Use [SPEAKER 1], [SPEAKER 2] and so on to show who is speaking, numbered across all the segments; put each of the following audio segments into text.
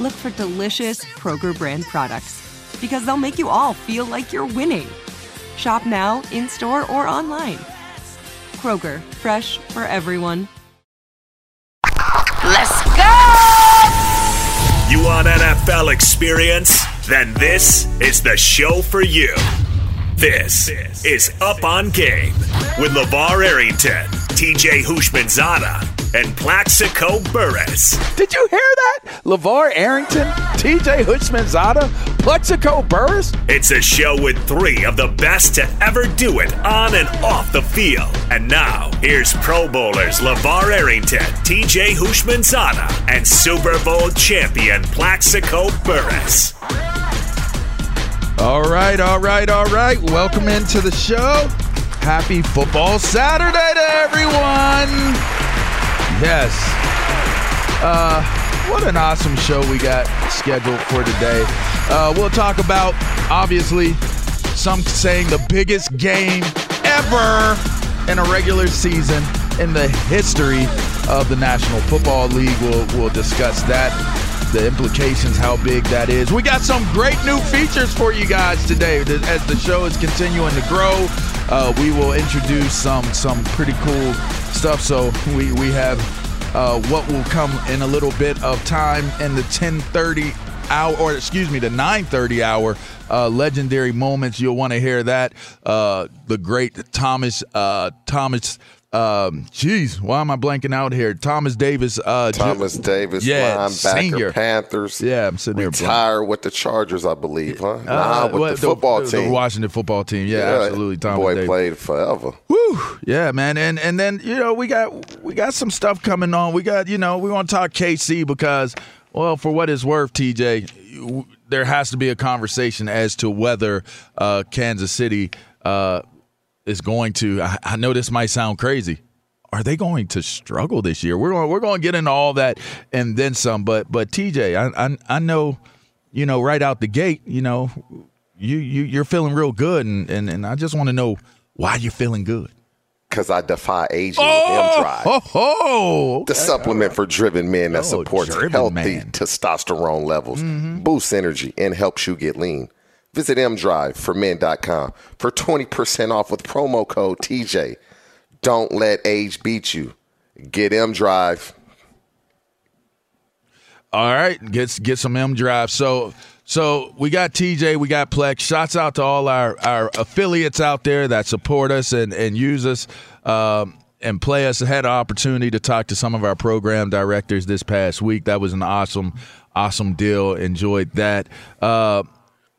[SPEAKER 1] look for delicious Kroger brand products because they'll make you all feel like you're winning. Shop now, in store, or online. Kroger, fresh for everyone.
[SPEAKER 2] Let's go!
[SPEAKER 3] You want NFL experience? Then this is the show for you. This is Up on Game with LeVar Arrington, TJ Houshmandzadeh, and Plaxico Burress.
[SPEAKER 4] Did you hear that? LeVar Arrington, TJ Houshmandzadeh, Plaxico Burress?
[SPEAKER 3] It's a show with three of the best to ever do it on and off the field. And now, here's Pro Bowlers LeVar Arrington, TJ Houshmandzadeh, and Super Bowl champion Plaxico Burress.
[SPEAKER 4] All right, all right, all right. Welcome into the show. Happy Football Saturday to everyone. Yes. Uh, what an awesome show we got scheduled for today. Uh, we'll talk about, obviously, some saying the biggest game ever in a regular season in the history of the National Football League. We'll, we'll discuss that the implications, how big that is. We got some great new features for you guys today as the show is continuing to grow. Uh, we will introduce some some pretty cool stuff. So we we have uh, what will come in a little bit of time in the 10:30 hour, or excuse me, the 9:30 hour. Uh, legendary moments. You'll want to hear that. Uh, the great Thomas uh, Thomas um, geez, why am I blanking out here? Thomas Davis. Uh,
[SPEAKER 5] Thomas
[SPEAKER 4] ju-
[SPEAKER 5] Davis,
[SPEAKER 4] yeah,
[SPEAKER 5] linebacker,
[SPEAKER 4] senior.
[SPEAKER 5] Panthers.
[SPEAKER 4] Yeah, I'm sitting there.
[SPEAKER 5] Retired with the Chargers, I believe, huh?
[SPEAKER 4] Uh,
[SPEAKER 5] nah, with
[SPEAKER 4] well,
[SPEAKER 5] the football
[SPEAKER 4] the,
[SPEAKER 5] team.
[SPEAKER 4] the Washington football team. Yeah, absolutely. Thomas
[SPEAKER 5] boy
[SPEAKER 4] Davis.
[SPEAKER 5] played forever.
[SPEAKER 4] Woo, yeah, man, and and then you know we got we got some stuff coming on. We got you know we want to talk KC because well, for what it's worth, TJ, there has to be a conversation as to whether uh, Kansas City uh, is going to. I, I know this might sound crazy. Are they going to struggle this year? We're going, we're going to get into all that and then some. But but TJ, I, I I know, you know, right out the gate, you know, you you you're feeling real good, and and, and I just want to know why you're feeling good.
[SPEAKER 5] Because I defy aging
[SPEAKER 4] Oh,
[SPEAKER 5] with M-Drive.
[SPEAKER 4] oh, oh,
[SPEAKER 5] The
[SPEAKER 4] okay.
[SPEAKER 5] supplement for driven men that
[SPEAKER 4] Oh,
[SPEAKER 5] supports healthy
[SPEAKER 4] man. Mm-hmm.
[SPEAKER 5] testosterone levels, boosts energy, and helps you get lean. Visit mdriveformen.com for 20% off with promo code TJ. Don't let age beat you. Get M Drive.
[SPEAKER 4] All right, get get some M Drive. So so we got TJ, we got Plex. Shouts out to all our our affiliates out there that support us and and use us. Um, and play us. I had an opportunity to talk to some of our program directors this past week. That was an awesome, awesome deal. Enjoyed that. Uh,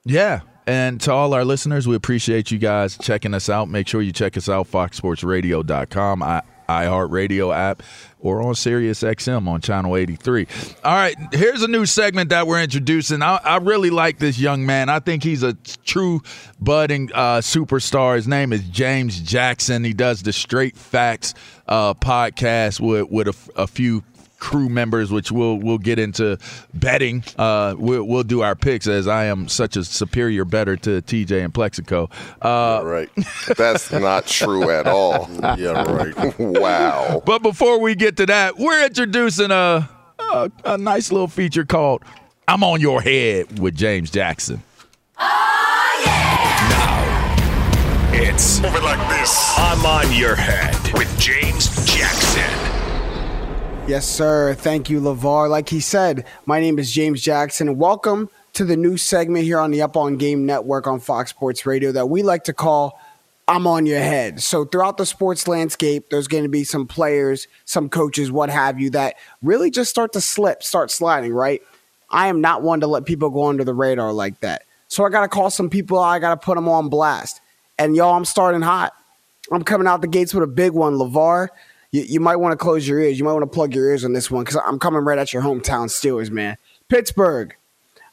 [SPEAKER 4] yeah. And to all our listeners, we appreciate you guys checking us out. Make sure you check us out, foxsportsradio.com. I, iHeartRadio app, or on Sirius XM on Channel 83. All right, here's a new segment that we're introducing. I, I really like this young man. I think he's a true budding uh, superstar. His name is James Jackson. He does the Straight Facts uh, podcast with, with a, a few crew members, which we'll we'll get into betting. Uh, we'll, we'll do our picks as I am such a superior bettor to TJ and Plaxico. Uh,
[SPEAKER 6] right.
[SPEAKER 5] That's not true at all.
[SPEAKER 6] yeah, right.
[SPEAKER 5] wow.
[SPEAKER 4] But before we get to that, we're introducing a, a a nice little feature called "I'm on Your Head" with James Jackson. Oh, yeah!
[SPEAKER 3] Now it's Move it like this. I'm on your head with James Jackson.
[SPEAKER 7] Yes, sir. Thank you, LeVar. Like he said, my name is James Jackson, welcome to the new segment here on the Up on Game Network on Fox Sports Radio that we like to call I'm on your head. So, throughout the sports landscape, there's going to be some players, some coaches, what have you, that really just start to slip, start sliding, right? I am not one to let people go under the radar like that. So, I got to call some people I got to put them on blast. And y'all, I'm starting hot. I'm coming out the gates with a big one, LeVar you, you might want to close your ears. You might want to plug your ears on this one because I'm coming right at your hometown Steelers, man. Pittsburgh,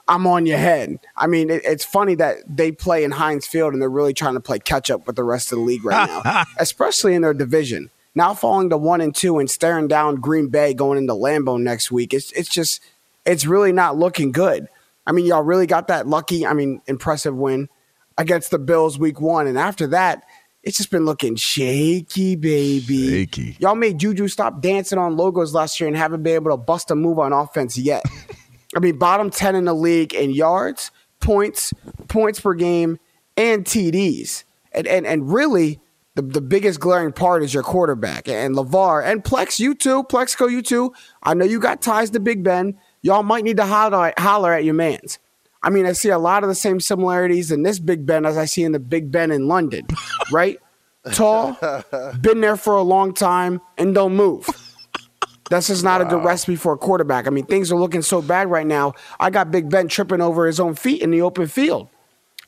[SPEAKER 7] I'm on your head. I mean, it, it's funny that they play in Heinz Field and they're really trying to play catch up with the rest of the league right now, especially in their division. Now falling to one and two and staring down Green Bay going into Lambeau next week. It's it's just it's really not looking good. I mean, y'all really got that lucky. I mean, impressive win against the Bills week one, and after that, it's just been looking shaky, baby.
[SPEAKER 4] Shaky.
[SPEAKER 7] Y'all made Juju stop dancing on logos last year and haven't been able to bust a move on offense yet. I mean, bottom 10 in the league in yards, points, points per game, and TDs. And and, and really, the, the biggest glaring part is your quarterback. And LeVar and Plex, you too, Plaxico, you too. I know you got ties to Big Ben. Y'all might need to holler, holler at your mans. I mean, I see a lot of the same similarities in this Big Ben as I see in the Big Ben in London, right? Tall, been there for a long time, and don't move. That's just not wow. a good recipe for a quarterback. I mean, things are looking so bad right now. I got Big Ben tripping over his own feet in the open field.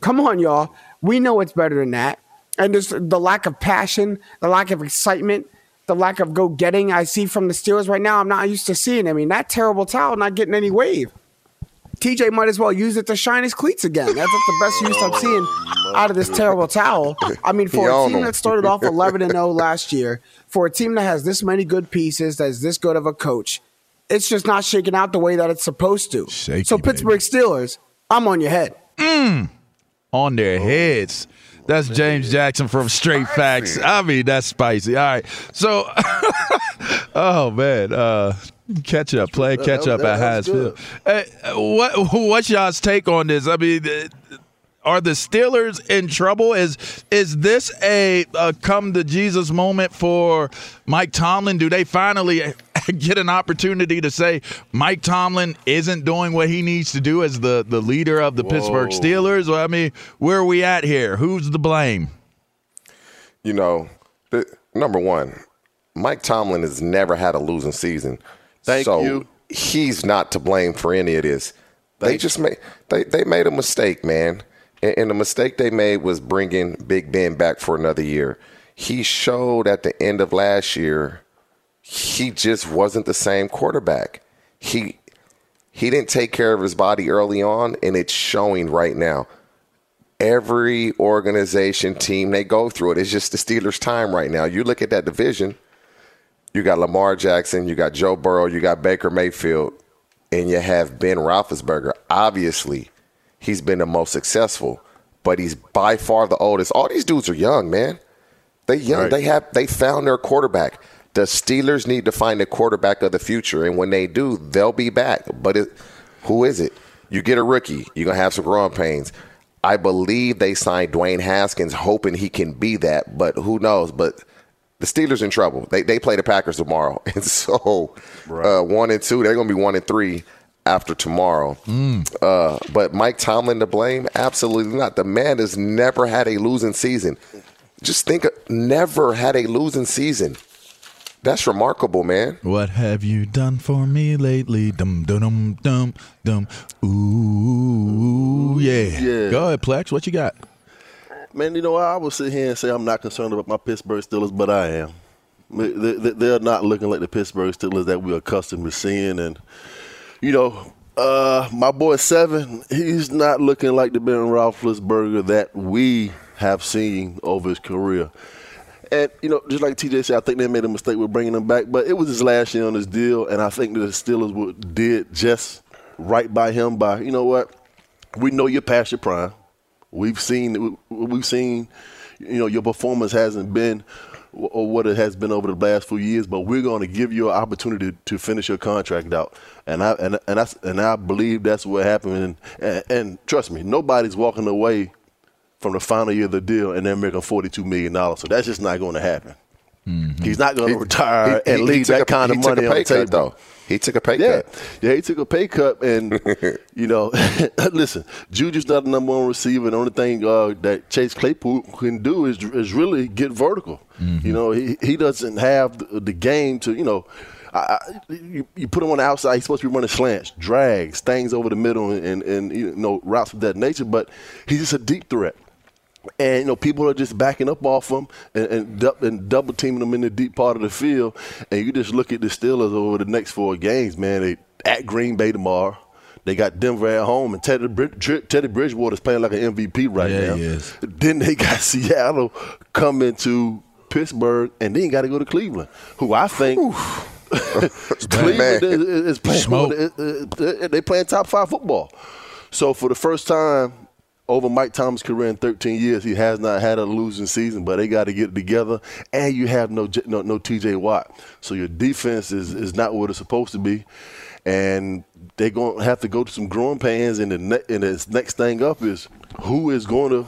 [SPEAKER 7] Come on, y'all. We know it's better than that. And just the lack of passion, the lack of excitement, the lack of go getting I see from the Steelers right now, I'm not used to seeing. I mean, that terrible towel not getting any wave. TJ might as well use it to shine his cleats again. That's, that's the best use I'm seeing out of this terrible towel. I mean, for a team that started off 11 and 0 last year, for a team that has this many good pieces, that's this good of a coach, it's just not shaking out the way that it's supposed to.
[SPEAKER 4] Shaky,
[SPEAKER 7] so Pittsburgh
[SPEAKER 4] baby.
[SPEAKER 7] Steelers, I'm on your head.
[SPEAKER 4] Mm. On their heads. That's James Jackson from Straight Facts. I mean, that's spicy. All right. So, oh, man. Uh, catch up, play catch up at Heinz Field. Hey, what what's y'all's take on this? I mean, uh, are the Steelers in trouble? Is is this a, a come to Jesus moment for Mike Tomlin? Do they finally get an opportunity to say Mike Tomlin isn't doing what he needs to do as the, the leader of the Whoa. Pittsburgh Steelers? Well, I mean, where are we at here? Who's the blame?
[SPEAKER 5] You know, the, number one, Mike Tomlin has never had a losing season.
[SPEAKER 6] Thank
[SPEAKER 5] so
[SPEAKER 6] you.
[SPEAKER 5] He's not to blame for any of this. Thank they just made they, they made a mistake, man. And, and the mistake they made was bringing Big Ben back for another year. He showed at the end of last year he just wasn't the same quarterback. He he didn't take care of his body early on, and it's showing right now. Every organization team they go through it. It's just the Steelers' time right now. You look at that division you got Lamar Jackson, you got Joe Burrow, you got Baker Mayfield, and you have Ben Roethlisberger. Obviously, he's been the most successful, but he's by far the oldest. All these dudes are young, man. They young. Right. They have they found their quarterback. The Steelers need to find a quarterback of the future, and when they do, they'll be back. But it, who is it? You get a rookie, you're gonna have some growing pains. I believe they signed Dwayne Haskins, hoping he can be that, but who knows? But the Steelers in trouble. They they play the Packers tomorrow, and so right. uh, one and two, they're going to be one and three after tomorrow. Mm. Uh, but Mike Tomlin to blame? Absolutely not. The man has never had a losing season. Just think, never had a losing season. That's remarkable, man.
[SPEAKER 4] What have you done for me lately? Dum dum dum dum. Ooh, yeah. yeah. Go ahead, Plex. What you got?
[SPEAKER 6] Man, you know, I will sit here and say I'm not concerned about my Pittsburgh Steelers, but I am. They're not looking like the Pittsburgh Steelers that we're accustomed to seeing. And, you know, uh, my boy Seven, he's not looking like the Ben Roethlisberger that we have seen over his career. And, you know, just like TJ said, I think they made a mistake with bringing him back, but it was his last year on his deal, and I think that the Steelers did just right by him by, you know what, we know you're past your prime. We've seen, we've seen, you know, your performance hasn't been or what it has been over the last few years, but we're going to give you an opportunity to finish your contract out. And I and and I and I believe that's what happened. And, and, trust me, nobody's walking away from the final year of the deal and they're making forty-two million dollars. So that's just not going to happen. Mm-hmm. He's not going to retire he, and he, leave he that a, kind of money on the table.
[SPEAKER 5] Though. He took a pay
[SPEAKER 6] yeah.
[SPEAKER 5] cut.
[SPEAKER 6] Yeah, he took a pay cut, and you know, listen, Juju's not the number one receiver. The only thing uh, that Chase Claypool can do is is really get vertical. Mm-hmm. You know, he he doesn't have the, the game to you know. I, you, you, put him on the outside. He's supposed to be running slants, drags, things over the middle, and, and you know routes of that nature. But he's just a deep threat and you know people are just backing up off him and, and, and, double teaming them in the deep part of the field. And you just look at the Steelers over the next four games, man. They at Green Bay tomorrow. They got Denver at home, and Teddy, Teddy Bridgewater's playing like an MVP right
[SPEAKER 4] yeah,
[SPEAKER 6] now.
[SPEAKER 4] He is.
[SPEAKER 6] Then they got Seattle coming to Pittsburgh, and then got to go to Cleveland, who I think. Cleveland is, is playing. Uh, uh, they playing top five football. So for the first time over Mike Thomas' career in 13 years, he has not had a losing season, but they got to get it together. And you have no no, no T.J. Watt, so your defense is, is not what it's supposed to be. And they're going to have to go to some growing pains. And the ne- and the next thing up is who is going to,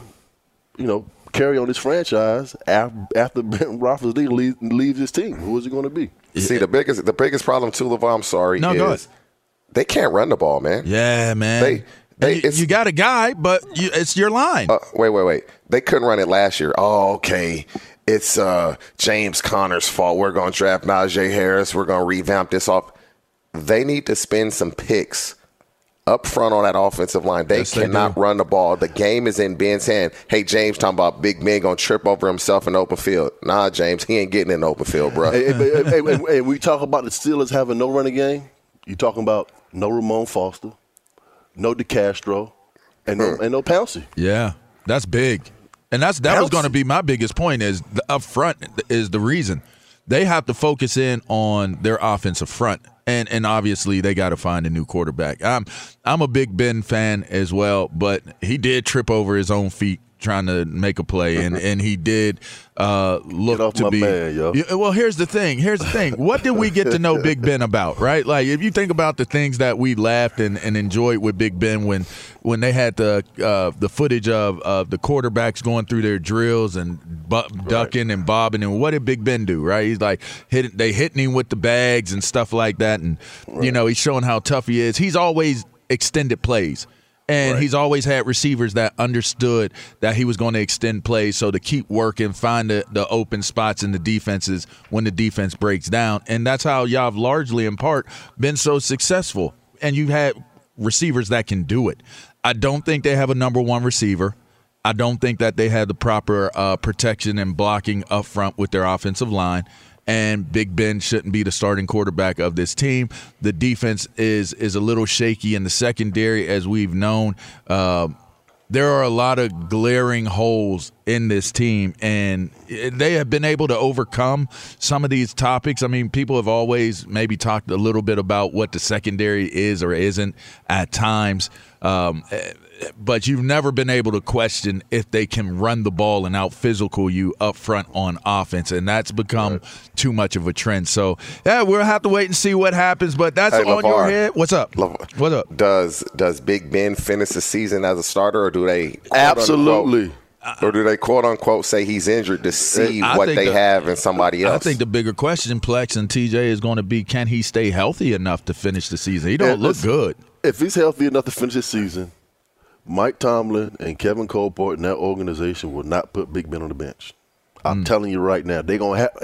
[SPEAKER 6] you know, carry on this franchise after, after Ben Roethlisberger leaves, leaves his team. Who is it going to be?
[SPEAKER 5] See, the biggest the biggest problem too, LeVar, I'm sorry, no, is they can't run the ball, man.
[SPEAKER 4] Yeah, man.
[SPEAKER 5] They
[SPEAKER 4] Hey, you, you, got a guy, but you, it's your line.
[SPEAKER 5] Uh, wait, wait, wait. They couldn't run it last year. Oh, okay. It's uh, James Conner's fault. We're going to draft Najee Harris. We're going to revamp this off. They need to spend some picks up front on that offensive line. They yes, cannot they run the ball. The game is in Ben's hand. Hey, James talking about Big Ben going to trip over himself in open field. Nah, James, he ain't getting in open field, bro.
[SPEAKER 6] Hey, hey, hey, hey, we talk about the Steelers having no running game. You talking about no Ramon Foster no DeCastro, and no, hmm. and no Pouncey.
[SPEAKER 4] Yeah, that's big, and that's that Pouncey. was going to be my biggest point. Is the up front is the reason they have to focus in on their offensive front. And and obviously they got to find a new quarterback. I'm I'm a big Ben fan as well, but he did trip over his own feet trying to make a play, and and he did uh, look to be.
[SPEAKER 6] Man,
[SPEAKER 4] well, here's the thing. Here's the thing. What did we get to know Big Ben about? Right? Like if you think about the things that we laughed and, and enjoyed with Big Ben when when they had the uh, the footage of of the quarterbacks going through their drills and bu- ducking right. and bobbing, and what did Big Ben do? Right? He's like hit, they hitting him with the bags and stuff like that, and right. you know he's showing how tough he is. He's always extended plays. And right. he's always had receivers that understood that he was going to extend plays. So to keep working, find the, the open spots in the defenses when the defense breaks down. And that's how y'all have largely, in part, been so successful. And you've had receivers that can do it. I don't think they have a number one receiver. I don't think that they had the proper uh, protection and blocking up front with their offensive line and Big Ben shouldn't be the starting quarterback of this team. The defense is is a little shaky in the secondary, as we've known. Uh, there are a lot of glaring holes in this team, and they have been able to overcome some of these topics. I mean, people have always maybe talked a little bit about what the secondary is or isn't at times. Um, but you've never been able to question if they can run the ball and out physical you up front on offense, and that's become right. too much of a trend. So yeah, we'll have to wait and see what happens. But that's hey, on LeVar, your head. What's up? LeVar, What's up?
[SPEAKER 5] Does Does Big Ben finish the season as a starter, or do they
[SPEAKER 6] absolutely?
[SPEAKER 5] or do they quote unquote say he's injured to see I what they the, have in somebody else?
[SPEAKER 4] I think the bigger question, Plex and TJ, is going to be can he stay healthy enough to finish the season? He don't look good.
[SPEAKER 6] If he's healthy enough to finish the season, Mike Tomlin and Kevin Colbert and that organization will not put Big Ben on the bench. I'm mm. telling you right now, they're gonna have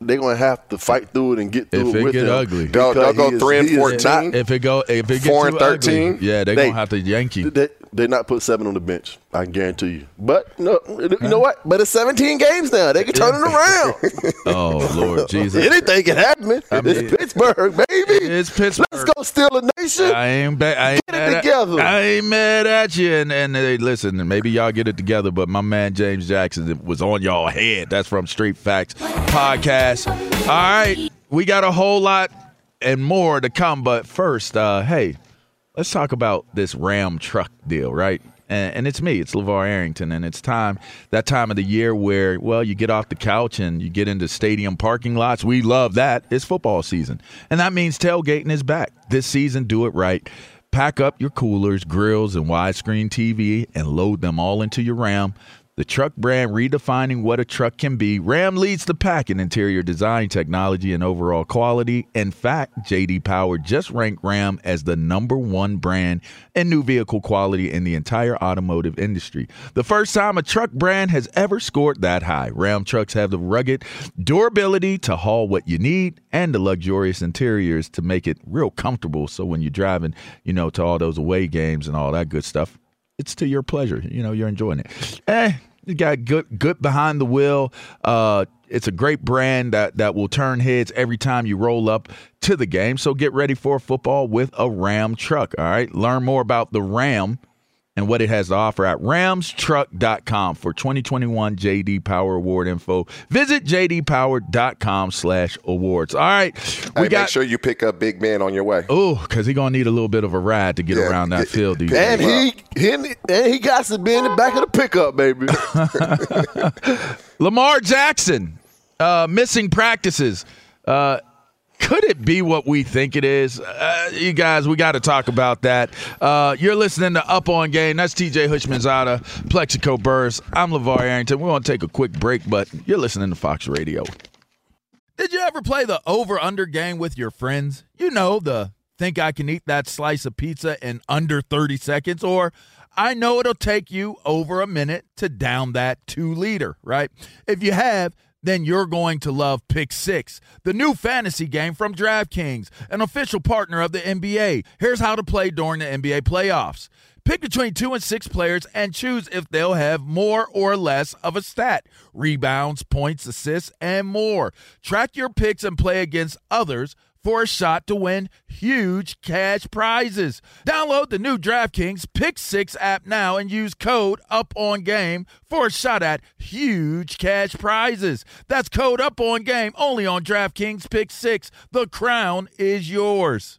[SPEAKER 6] they're gonna have to fight through it and get through
[SPEAKER 4] if
[SPEAKER 6] it,
[SPEAKER 4] it
[SPEAKER 6] with
[SPEAKER 4] get
[SPEAKER 6] him.
[SPEAKER 4] ugly.
[SPEAKER 5] They'll, they'll go three and fourteen.
[SPEAKER 4] If it go if it
[SPEAKER 5] four
[SPEAKER 4] and
[SPEAKER 5] thirteen,
[SPEAKER 4] ugly, yeah, they're they, gonna have to Yankee.
[SPEAKER 6] They, They not put seven on the bench. I guarantee you. But no, you know what? But it's 17 games now. They can turn it around.
[SPEAKER 4] oh Lord Jesus!
[SPEAKER 6] Anything can happen. I mean, it's Pittsburgh, baby.
[SPEAKER 4] It's Pittsburgh.
[SPEAKER 6] Let's go steal a nation.
[SPEAKER 4] I ain't. Ba- I ain't
[SPEAKER 6] get it together.
[SPEAKER 4] At, I ain't mad at you. And and hey, listen, maybe y'all get it together. But my man James Jackson was on y'all head. That's from Straight Facts podcast. All right, we got a whole lot and more to come. But first, uh, hey, let's talk about this Ram truck deal, right? And, and, it's me, it's LeVar Arrington, and it's time that time of the year where, well, you get off the couch and you get into stadium parking lots. We love that. It's football season, and that means tailgating is back this season. Do it right. Pack up your coolers, grills, and widescreen TV, and load them all into your Ram. The truck brand redefining what a truck can be. Ram leads the pack in interior design, technology, and overall quality. In fact, JD Power just ranked Ram as the number one brand in new vehicle quality in the entire automotive industry. The first time a truck brand has ever scored that high. Ram trucks have the rugged durability to haul what you need and the luxurious interiors to make it real comfortable. So when you're driving, you know, to all those away games and all that good stuff, it's to your pleasure. You know, you're enjoying it. Eh, you got good good behind the wheel. Uh, it's a great brand that that will turn heads every time you roll up to the game. So get ready for football with a Ram truck. All right, learn more about the Ram and what it has to offer at ramtrucks.com for 2021 JD Power Award info. Visit jdpower.com slash awards. All right.
[SPEAKER 5] We hey, got, make sure you pick up Big Man on your way.
[SPEAKER 4] Oh, because he's going to need a little bit of a ride to get yeah, around that field.
[SPEAKER 6] These and he, he, and he got to be in the back of the pickup, baby.
[SPEAKER 4] Lamar Jackson, uh, missing practices. Uh, could it be what we think it is? Uh, you guys, we got to talk about that. Uh, you're listening to Up on Game. That's TJ Houshmandzadeh, Plaxico Burress. I'm LeVar Arrington. We're going to take a quick break, but you're listening to Fox Radio. Did you ever play the over under game with your friends? You know, the think I can eat that slice of pizza in under 30 seconds, or I know it'll take you over a minute to down that two liter, right? If you have, then you're going to love Pick Six, the new fantasy game from DraftKings, an official partner of the NBA. Here's how to play during the NBA playoffs. Pick between two and six players and choose if they'll have more or less of a stat rebounds, points, assists, and more. Track your picks and play against others for a shot to win huge cash prizes. Download the new DraftKings Pick 6 app now and use code Up On Game for a shot at huge cash prizes. That's code Up On Game only on DraftKings Pick 6. The crown is yours.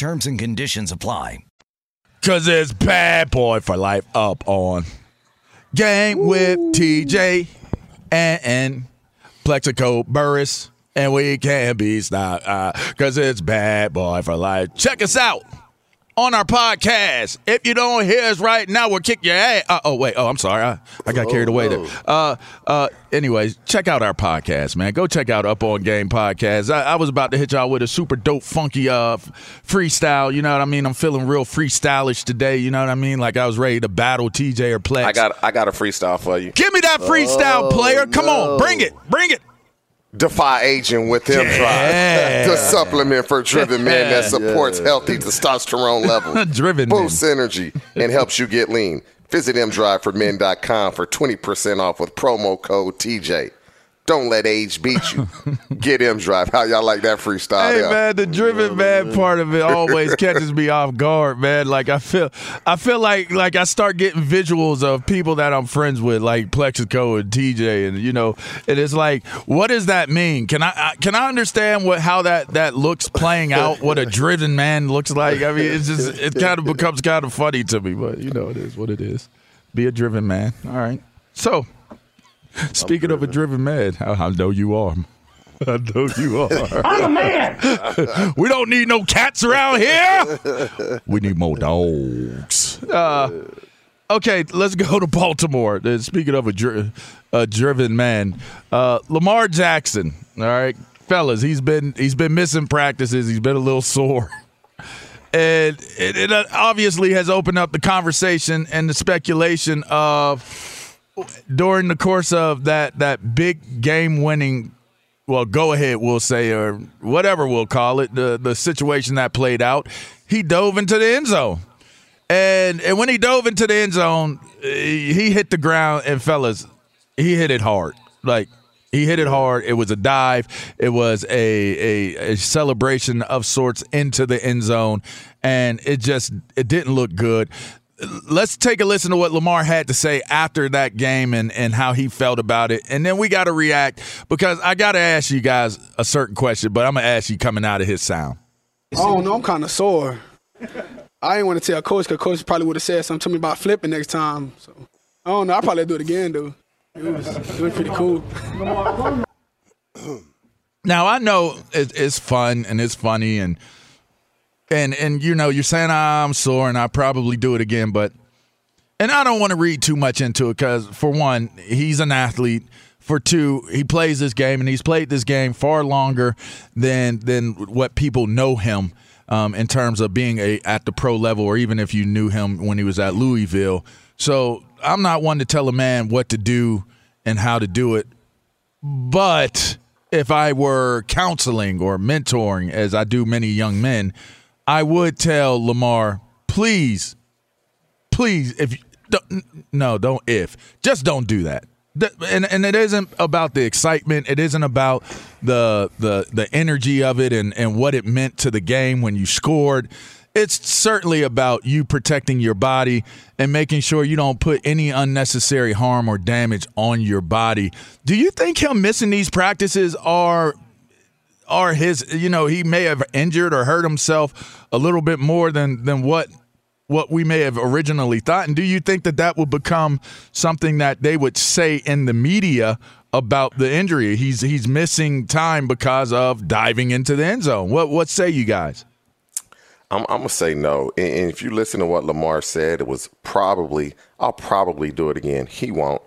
[SPEAKER 8] Terms and conditions apply.
[SPEAKER 4] Cause it's bad boy for life up on Game with TJ and, and Plaxico Burress and we can't be stopped because it's bad boy for life. Check us out on our podcast. If you don't hear us right now, we'll kick your ass. Uh, oh, wait. Oh, I'm sorry. I, I got carried away there. Uh, uh, anyways, check out our podcast, man. Go check out Up On Game Podcast. I, I was about to hit y'all with a super dope, funky uh, freestyle. You know what I mean? I'm feeling real freestylish today. You know what I mean? Like I was ready to battle TJ or Plex.
[SPEAKER 5] I got I got a freestyle for you.
[SPEAKER 4] Give me that freestyle,
[SPEAKER 6] Oh,
[SPEAKER 4] player. Come
[SPEAKER 6] no.
[SPEAKER 4] on. Bring it. Bring it.
[SPEAKER 5] Defy aging with him
[SPEAKER 4] Yeah.
[SPEAKER 5] drive. The supplement for driven men that supports healthy testosterone levels.
[SPEAKER 4] Driven men.
[SPEAKER 5] Boosts energy and helps you get lean. Visit mdriveformen.com for 20% off with promo code TJ. Don't let age beat you. Get M Drive. How y'all like that freestyle?
[SPEAKER 4] Hey
[SPEAKER 5] there?
[SPEAKER 4] man, the driven man part of it always catches me off guard, man. Like I feel, I feel like like I start getting visuals of people that I'm friends with, like Plaxico and TJ, and you know, and it's like, what does that mean? Can I, I can I understand what how that that looks playing out? What a driven man looks like? I mean, it's just it kind of becomes kind of funny to me, but you know, it is what it is. Be a driven man. All right. So, speaking of a driven man, I, I know you are. I know you are.
[SPEAKER 2] I'm a man.
[SPEAKER 4] we don't need no cats around here. We need more dogs. Uh, okay, let's go to Baltimore. Uh, Speaking of a, dri- a driven man, uh, Lamar Jackson. All right, fellas, he's been he's been missing practices. He's been a little sore. And it, it uh, obviously has opened up the conversation and the speculation of during the course of that that big game winning well, go ahead, we'll say, or whatever we'll call it, the the situation that played out, he dove into the end zone. And and when he dove into the end zone, eh, he hit the ground and fellas, he hit it hard. Like he hit it hard. It was a dive. It was a, a a celebration of sorts into the end zone, and it just it didn't look good. Let's take a listen to what Lamar had to say after that game and, and how he felt about it. And then we got to react because I got to ask you guys a certain question, but I'm going to ask you coming out of his sound.
[SPEAKER 9] Oh, don't. I'm kind of sore. I didn't want to tell coach because coach probably would have said something to me about flipping next time. So I don't know. I probably do it again though. It was, it was pretty cool.
[SPEAKER 4] Now I know it, it's fun and it's funny and and and you know you're saying "Ah, I'm sore and I probably do it again, but and I don't want to read too much into it because for one, he's an athlete. For two, he plays this game and he's played this game far longer than than what people know him um, in terms of being a at the pro level, or even if you knew him when he was at Louisville. So I'm not one to tell a man what to do and how to do it, but if I were counseling or mentoring, as I do many young men, I would tell Lamar, please, please, if don't, no, don't if, just don't do that. And and it isn't about the excitement. It isn't about the the the energy of it and and what it meant to the game when you scored. It's certainly about you protecting your body and making sure you don't put any unnecessary harm or damage on your body. Do you think him missing these practices are are his you know he may have injured or hurt himself a little bit more than than what what we may have originally thought and do you think that that would become something that they would say in the media about the injury he's he's missing time because of diving into the end zone what what say you guys
[SPEAKER 5] I'm, I'm gonna say no. And, if you listen to what Lamar said, it was probably I'll probably do it again. He won't.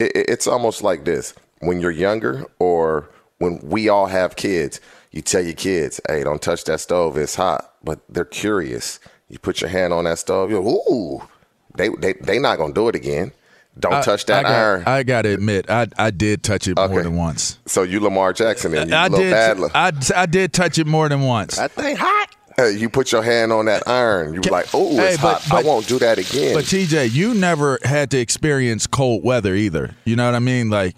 [SPEAKER 5] It- it's almost like this: when you're younger, or when we all have kids, you tell your kids, "Hey, don't touch that stove; it's hot." But they're curious. You put your hand on that stove, you go, ooh. They they they not gonna do it again. Don't
[SPEAKER 4] I-
[SPEAKER 5] touch that
[SPEAKER 4] I got,
[SPEAKER 5] iron.
[SPEAKER 4] I gotta admit I I did touch it more than once
[SPEAKER 5] so you Lamar Jackson and you
[SPEAKER 4] I
[SPEAKER 5] little
[SPEAKER 4] did. I, I did touch it more than once
[SPEAKER 6] That thing hot.
[SPEAKER 5] Hey, you put your hand on that iron. You like, oh,
[SPEAKER 4] Hey,
[SPEAKER 5] it's
[SPEAKER 4] but-
[SPEAKER 5] hot. I won't do that again.
[SPEAKER 4] But TJ, you never had to experience cold weather either. You know what I mean? Like,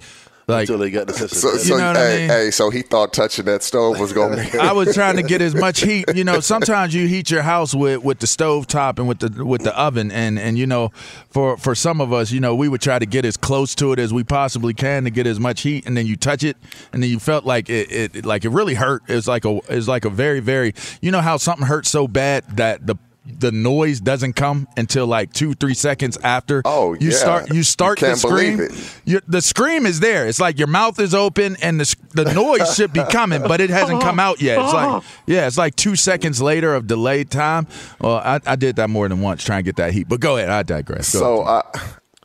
[SPEAKER 4] like
[SPEAKER 6] Until they got the
[SPEAKER 5] so, so
[SPEAKER 4] You know what I
[SPEAKER 5] hey,
[SPEAKER 4] mean?
[SPEAKER 5] hey, so he thought touching that stove was gonna be.
[SPEAKER 4] I was trying to get as much heat. You know, sometimes you heat your house with with the stove top and with the with the oven, and and you know, for for some of us, you know, we would try to get as close to it as we possibly can to get as much heat, and then you touch it, and then you felt like it, it like it really hurt. It was like a it was like a very very. You know how something hurts so bad that the the noise doesn't come until like two, three seconds after.
[SPEAKER 5] Oh,
[SPEAKER 4] you
[SPEAKER 5] yeah.
[SPEAKER 4] start you start
[SPEAKER 5] You
[SPEAKER 4] the scream. The scream is there. It's like your mouth is open and the the noise should be coming, but it hasn't come out yet. It's like yeah, it's like two seconds later of delayed time. Well, I, I did that more than once trying to get that heat. But go ahead, I digress. Go
[SPEAKER 5] So
[SPEAKER 4] ahead.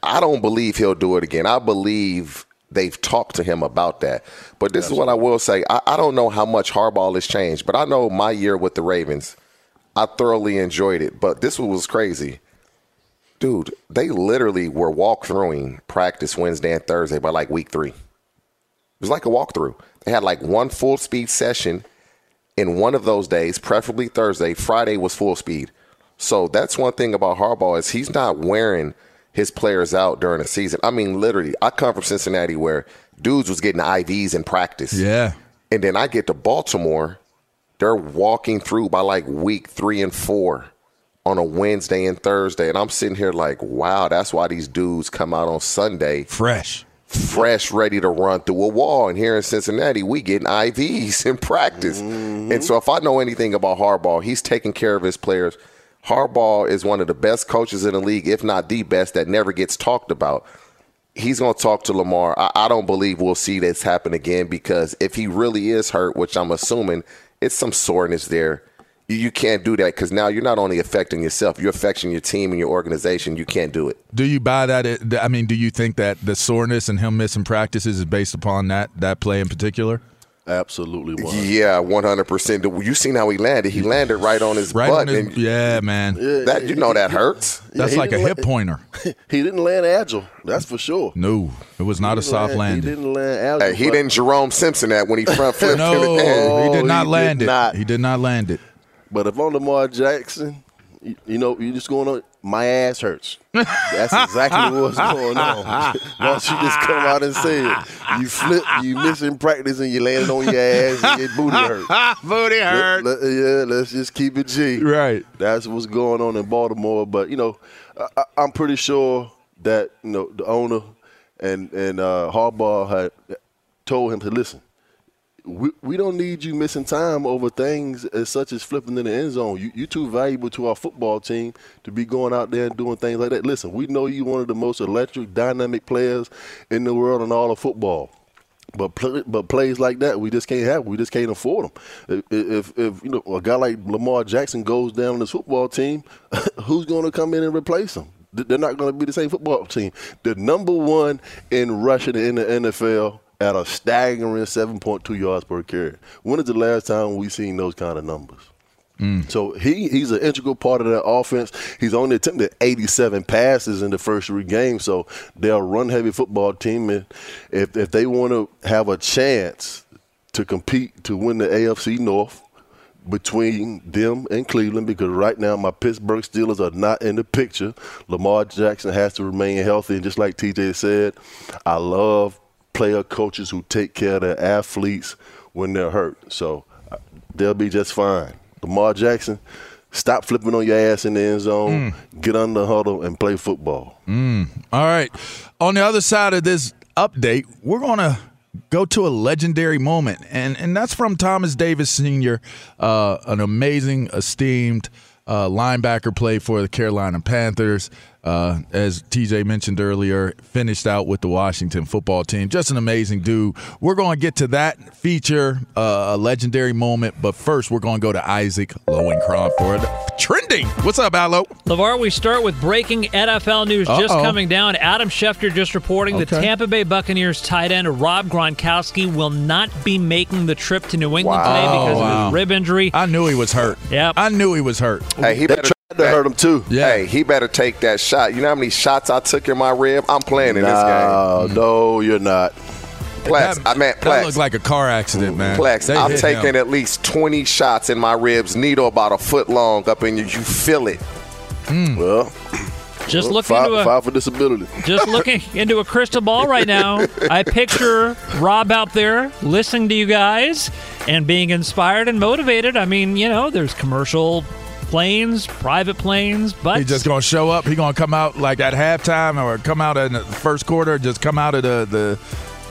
[SPEAKER 5] I, I don't believe he'll do it again. I believe they've talked to him about that. But this is what I will say. I, I don't know how much Harbaugh has changed, but I know my year with the Ravens, I thoroughly enjoyed it. But this one was crazy. Dude, they literally were walkthroughing practice Wednesday and Thursday by like week three. It was like a walkthrough. They had like one full speed session in one of those days, preferably Thursday. Friday was full speed. So that's one thing about Harbaugh is he's not wearing his players out during the season. I mean, literally, I come from Cincinnati where dudes was getting IVs in practice.
[SPEAKER 4] yeah.
[SPEAKER 5] And then I get to Baltimore, they're walking through by like week three and four on a Wednesday and Thursday. And I'm sitting here like, wow, that's why these dudes come out on Sunday
[SPEAKER 4] fresh.
[SPEAKER 5] Fresh, ready to run through a wall. And here in Cincinnati, we getting IVs in practice. And so if I know anything about Harbaugh, he's taking care of his players. Harbaugh is one of the best coaches in the league, if not the best, that never gets talked about he's going to talk to Lamar. I, I don't believe we'll see this happen again because if he really is hurt, which I'm assuming, it's some soreness there. You, you can't do that because now you're not only affecting yourself, you're affecting your team and your organization. You can't do it.
[SPEAKER 4] Do you buy that? I mean, do you think that the soreness and him missing practices is based upon that that play in particular?
[SPEAKER 6] Absolutely.
[SPEAKER 5] Yeah, 100%. You seen how he landed? He landed right on his
[SPEAKER 4] Right
[SPEAKER 5] butt.
[SPEAKER 4] on his-
[SPEAKER 5] and
[SPEAKER 4] yeah, man.
[SPEAKER 5] That you know that hurts.
[SPEAKER 4] That's
[SPEAKER 6] he
[SPEAKER 4] like a hip
[SPEAKER 6] let-
[SPEAKER 4] pointer.
[SPEAKER 6] He didn't land agile. That's for sure.
[SPEAKER 4] No, it was not a soft
[SPEAKER 6] land-
[SPEAKER 4] landing.
[SPEAKER 6] He didn't land agile.
[SPEAKER 5] Hey, he didn't Jerome Simpson that when he front flipped
[SPEAKER 4] No,
[SPEAKER 5] him again.
[SPEAKER 4] he did oh, not
[SPEAKER 6] he
[SPEAKER 4] land
[SPEAKER 6] did
[SPEAKER 4] it.
[SPEAKER 6] not.
[SPEAKER 4] He did not land it.
[SPEAKER 6] But if I'm Lamar Jackson, you, you know, you just going on. My ass hurts. That's exactly what's going on. Why don't you just come out and say it? You flip, you missing practice, and you landed on your ass, and your booty hurt.
[SPEAKER 4] Booty
[SPEAKER 6] Let- let- yeah, let's just keep it G.
[SPEAKER 4] Right.
[SPEAKER 6] That's what's going on in Baltimore. But you know, I, I- I'm pretty sure that you know the owner and and uh, Harbaugh had told him to listen. We, we don't need you missing time over things as such as flipping in the end zone. You you're too valuable to our football team to be going out there and doing things like that. Listen, we know you're one of the most electric, dynamic players in the world in all of football. But pl- but plays like that, we just can't have. We just can't afford them. If, if if you know a guy like Lamar Jackson goes down on this football team, who's going to come in and replace him? They're not going to be the same football team. The number one in rushing in the NFL at a staggering 7.2 yards per carry. When is the last time we seen those kind of numbers? Mm. So he he's an integral part of that offense. He's only attempted 87 passes in the first three games, so they're a run heavy football team. And if if they want to have a chance to compete to win the AFC North between them and Cleveland, because right now my Pittsburgh Steelers are not in the picture. Lamar Jackson has to remain healthy, and just like TJ said, I love player coaches who take care of their athletes when they're hurt. So uh, they'll be just fine. Lamar Jackson, stop flipping on your ass in the end zone, get under the huddle, and play football.
[SPEAKER 4] Mm. All right. On the other side of this update, we're going to go to a legendary moment, and and that's from Thomas Davis Sr., uh, an amazing, esteemed uh, linebacker, play for the Carolina Panthers. Uh, as TJ mentioned earlier, finished out with the Washington football team. Just an amazing dude. We're going to get to that feature, uh, a legendary moment. But first, we're going to go to Isaac Lowenkron for the trending. What's up, Allo?
[SPEAKER 2] LeVar, we start with breaking NFL news just
[SPEAKER 4] Uh-oh.
[SPEAKER 2] coming down. Adam Schefter just reporting the Tampa Bay Buccaneers tight end Rob Gronkowski will not be making the trip to New England today because of
[SPEAKER 4] Wow.
[SPEAKER 2] his rib injury.
[SPEAKER 4] I knew he was hurt.
[SPEAKER 2] Yep.
[SPEAKER 4] I knew he was hurt.
[SPEAKER 5] Hey, he better
[SPEAKER 6] tried to hurt him too.
[SPEAKER 4] Yeah.
[SPEAKER 5] Hey, he better take that shot. You know how many shots I took in my rib? I'm playing in
[SPEAKER 6] No, no, you're not.
[SPEAKER 5] this game. Plex, I meant
[SPEAKER 4] That
[SPEAKER 5] Plex.
[SPEAKER 4] looked like a car accident, man.
[SPEAKER 5] Plex,
[SPEAKER 4] They
[SPEAKER 5] I'm
[SPEAKER 4] hit
[SPEAKER 5] taking
[SPEAKER 4] him.
[SPEAKER 5] at least 20 shots in my ribs, needle about a foot long up in you. You feel it. Hmm.
[SPEAKER 6] Well,
[SPEAKER 2] Just
[SPEAKER 6] well,
[SPEAKER 2] look
[SPEAKER 6] file,
[SPEAKER 2] into a
[SPEAKER 6] file for disability.
[SPEAKER 2] just looking into a crystal ball right now. I picture Rob out there listening to you guys and being inspired and motivated. I mean, you know, there's commercial planes, private planes, but
[SPEAKER 4] He just gonna show up. He gonna come out like at halftime or come out in the first quarter. Just come out of the the,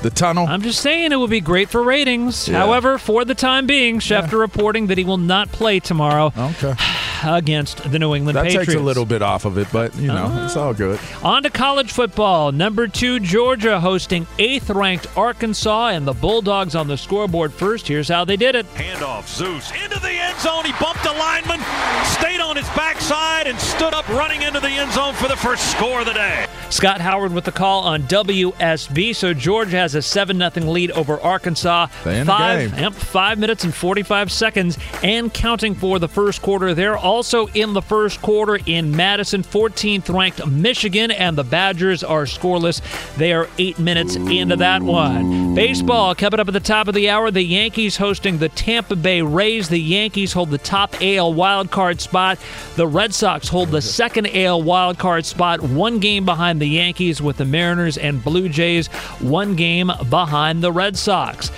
[SPEAKER 4] the tunnel.
[SPEAKER 2] I'm just saying it would be great for ratings.
[SPEAKER 4] Yeah.
[SPEAKER 2] However, for the time being, Schefter reporting that he will not play tomorrow.
[SPEAKER 4] Okay.
[SPEAKER 2] against the New England
[SPEAKER 4] That
[SPEAKER 2] Patriots.
[SPEAKER 4] takes a little bit off of it, but you know it's all good.
[SPEAKER 2] On to college football. Number two, Georgia hosting eighth ranked Arkansas, and the Bulldogs on the scoreboard first. Here's how they did it.
[SPEAKER 10] Handoff, Zeus into the end zone. He bumped a lineman, stayed on his backside, and stood up running into the end zone for the first score of the day.
[SPEAKER 2] Scott Howard with the call on WSB. So Georgia has a 7 0 lead over Arkansas.
[SPEAKER 4] Stay in the
[SPEAKER 2] five. Yep, five minutes and 45 seconds and counting for the first quarter. They're also in the first quarter in Madison, 14th ranked Michigan, and the Badgers are scoreless. They are eight minutes into that one. Baseball coming up at the top of the hour. The Yankees hosting the Tampa Bay Rays. The Yankees hold the top AL wild card spot. The Red Sox hold the second AL wild card spot, one game behind the Yankees, with the Mariners and Blue Jays one game behind the Red Sox.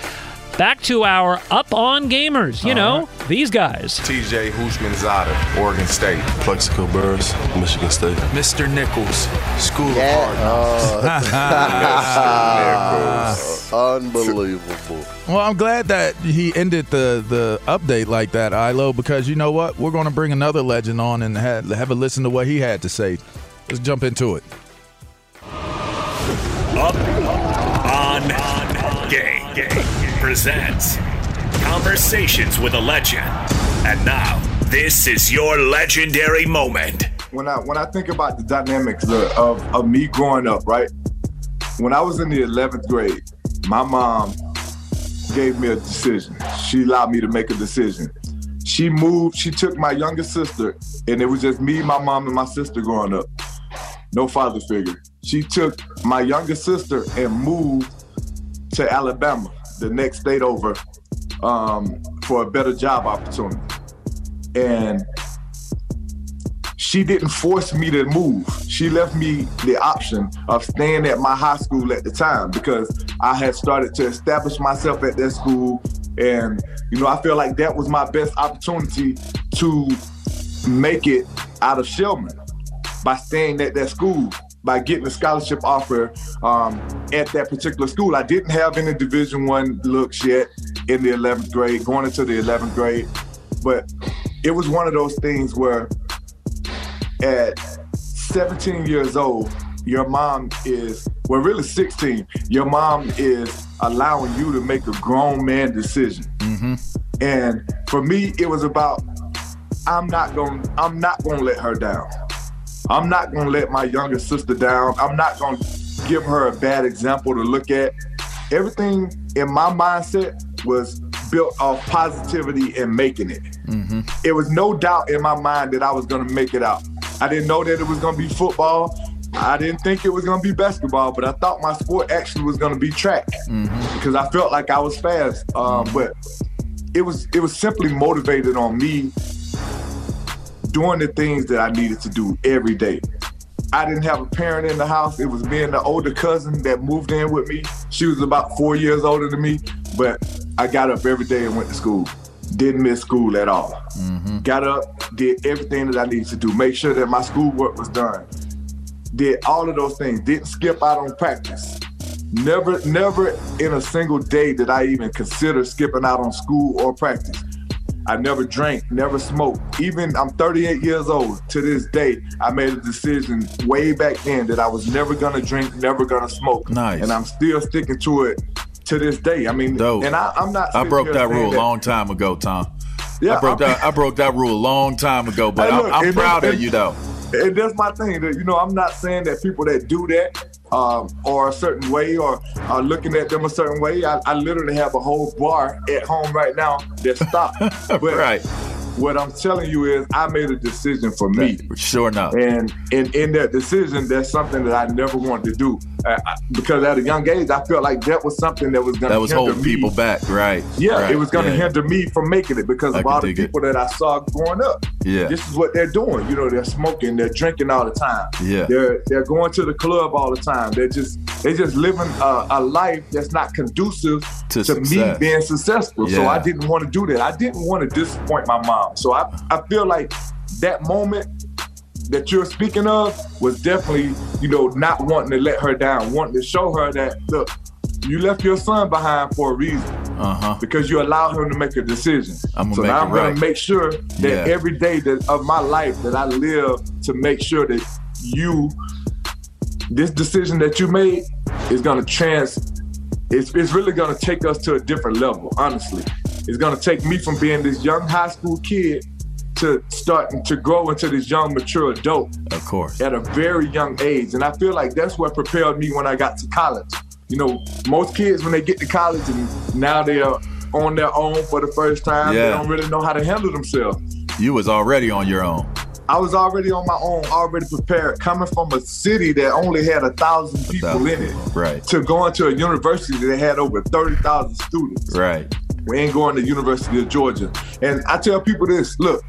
[SPEAKER 2] Back to our up on gamers. You know, these guys.
[SPEAKER 11] TJ Houshmandzadeh, Oregon State.
[SPEAKER 6] Plaxico Burress, Michigan State.
[SPEAKER 11] Mr. Nichols, School
[SPEAKER 6] Yeah.
[SPEAKER 11] of Hard uh, Knocks.
[SPEAKER 6] Unbelievable.
[SPEAKER 4] Well, I'm glad that he ended the the update like that, Ilo, because you know what? We're going to bring another legend on and have, have a listen to what he had to say. Let's jump into it.
[SPEAKER 3] Up on game, presents conversations with a legend. And now this is your legendary moment.
[SPEAKER 11] When I when I think about the dynamics of, of, of me growing up, right? When I was in the 11th grade, my mom gave me a decision. She allowed me to make a decision. She moved, she took my younger sister, and it was just me, my mom, and my sister growing up. No father figure. She took my younger sister and moved to Alabama, the next state over, um, for a better job opportunity. And she didn't force me to move. She left me the option of staying at my high school at the time because I had started to establish myself at that school. And, you know, I feel like that was my best opportunity to make it out of Shellman by staying at that school, by getting a scholarship offer um, at that particular school. I didn't have any Division One looks yet in the 11th grade, going into the 11th grade, but it was one of those things where at 17 years old, your mom is, well, really 16, your mom is allowing you to make a grown man decision. And for me, it was about, I'm not gonna, I'm not gonna let her down. I'm not gonna let my younger sister down. I'm not gonna give her a bad example to look at. Everything in my mindset was built off positivity and making it. It was no doubt in my mind that I was gonna make it out. I didn't know that it was gonna be football. I didn't think it was gonna be basketball, but I thought my sport actually was gonna be track because I felt like I was fast. Um, but it was it was simply motivated on me doing the things that I needed to do every day. I didn't have a parent in the house. It was me and the older cousin that moved in with me. She was about four years older than me, but I got up every day and went to school. Didn't miss school at all. Mm-hmm. Got up, did everything that I needed to do, make sure that my schoolwork was done. Did all of those things. Didn't skip out on practice. Never, never in a single day did I even consider skipping out on school or practice. I never drank, never smoked. Even I'm 38 years old. To this day, I made a decision way back then that I was never gonna drink, never gonna smoke.
[SPEAKER 12] Nice.
[SPEAKER 11] And I'm still sticking to it to this day. I mean,
[SPEAKER 12] Dope.
[SPEAKER 11] and I, I'm not.
[SPEAKER 12] I broke that rule a long time ago, Tom.
[SPEAKER 11] Yeah,
[SPEAKER 12] I broke
[SPEAKER 11] I'm-
[SPEAKER 12] that. I broke that rule a long time ago, but
[SPEAKER 11] Hey,
[SPEAKER 12] I'm, I'm proud of you though.
[SPEAKER 11] And that's my thing. That you know, I'm not saying that people that do that um, are a certain way or are looking at them a certain way. I, I literally have a whole bar at home right now that stopped. But
[SPEAKER 12] right.
[SPEAKER 11] What I'm telling you is, I made a decision for me.
[SPEAKER 12] Sure enough.
[SPEAKER 11] And in, in that decision, that's something that I never wanted to do. Uh, because at a young age, I felt like that was something that was going to
[SPEAKER 12] That was holding people back, right?
[SPEAKER 11] yeah,
[SPEAKER 12] right,
[SPEAKER 11] it was going to
[SPEAKER 12] yeah.
[SPEAKER 11] hinder me from making it because
[SPEAKER 12] I
[SPEAKER 11] of all the
[SPEAKER 12] dig it.
[SPEAKER 11] people that I saw growing up.
[SPEAKER 12] Yeah.
[SPEAKER 11] This is what they're doing. You know, they're smoking, they're drinking all the time.
[SPEAKER 12] Yeah.
[SPEAKER 11] They're they're going to the club all the time. They're just they're just living a, a life that's not conducive
[SPEAKER 12] To
[SPEAKER 11] me being successful. So I didn't want to do that. I didn't want to disappoint my mom. So I I feel like that moment that you're speaking of was definitely, you know, not wanting to let her down, wanting to show her that look, you left your son behind for a reason.
[SPEAKER 12] Uh-huh.
[SPEAKER 11] Because you allow him to make a decision.
[SPEAKER 12] I'ma
[SPEAKER 11] so now I'm gonna make sure that
[SPEAKER 12] Yeah.
[SPEAKER 11] every day that of my life that I live to make sure that you this decision that you made is gonna trans it's, it's really gonna take us to a different level, honestly. It's gonna take me from being this young high school kid to starting to grow into this young mature adult
[SPEAKER 12] Of course.
[SPEAKER 11] at a very young age. And I feel like that's what prepared me when I got to college. You know, most kids when they get to college and now they are on their own for the first time,
[SPEAKER 12] yeah.
[SPEAKER 11] they don't really know how to handle themselves.
[SPEAKER 12] You was already on your own.
[SPEAKER 11] I was already on my own, already prepared, coming from a city that only had a thousand people in it,
[SPEAKER 12] Right.
[SPEAKER 11] to going to a university that had over thirty thousand students.
[SPEAKER 12] Right.
[SPEAKER 11] We ain't going to University of Georgia. And I tell people this: look,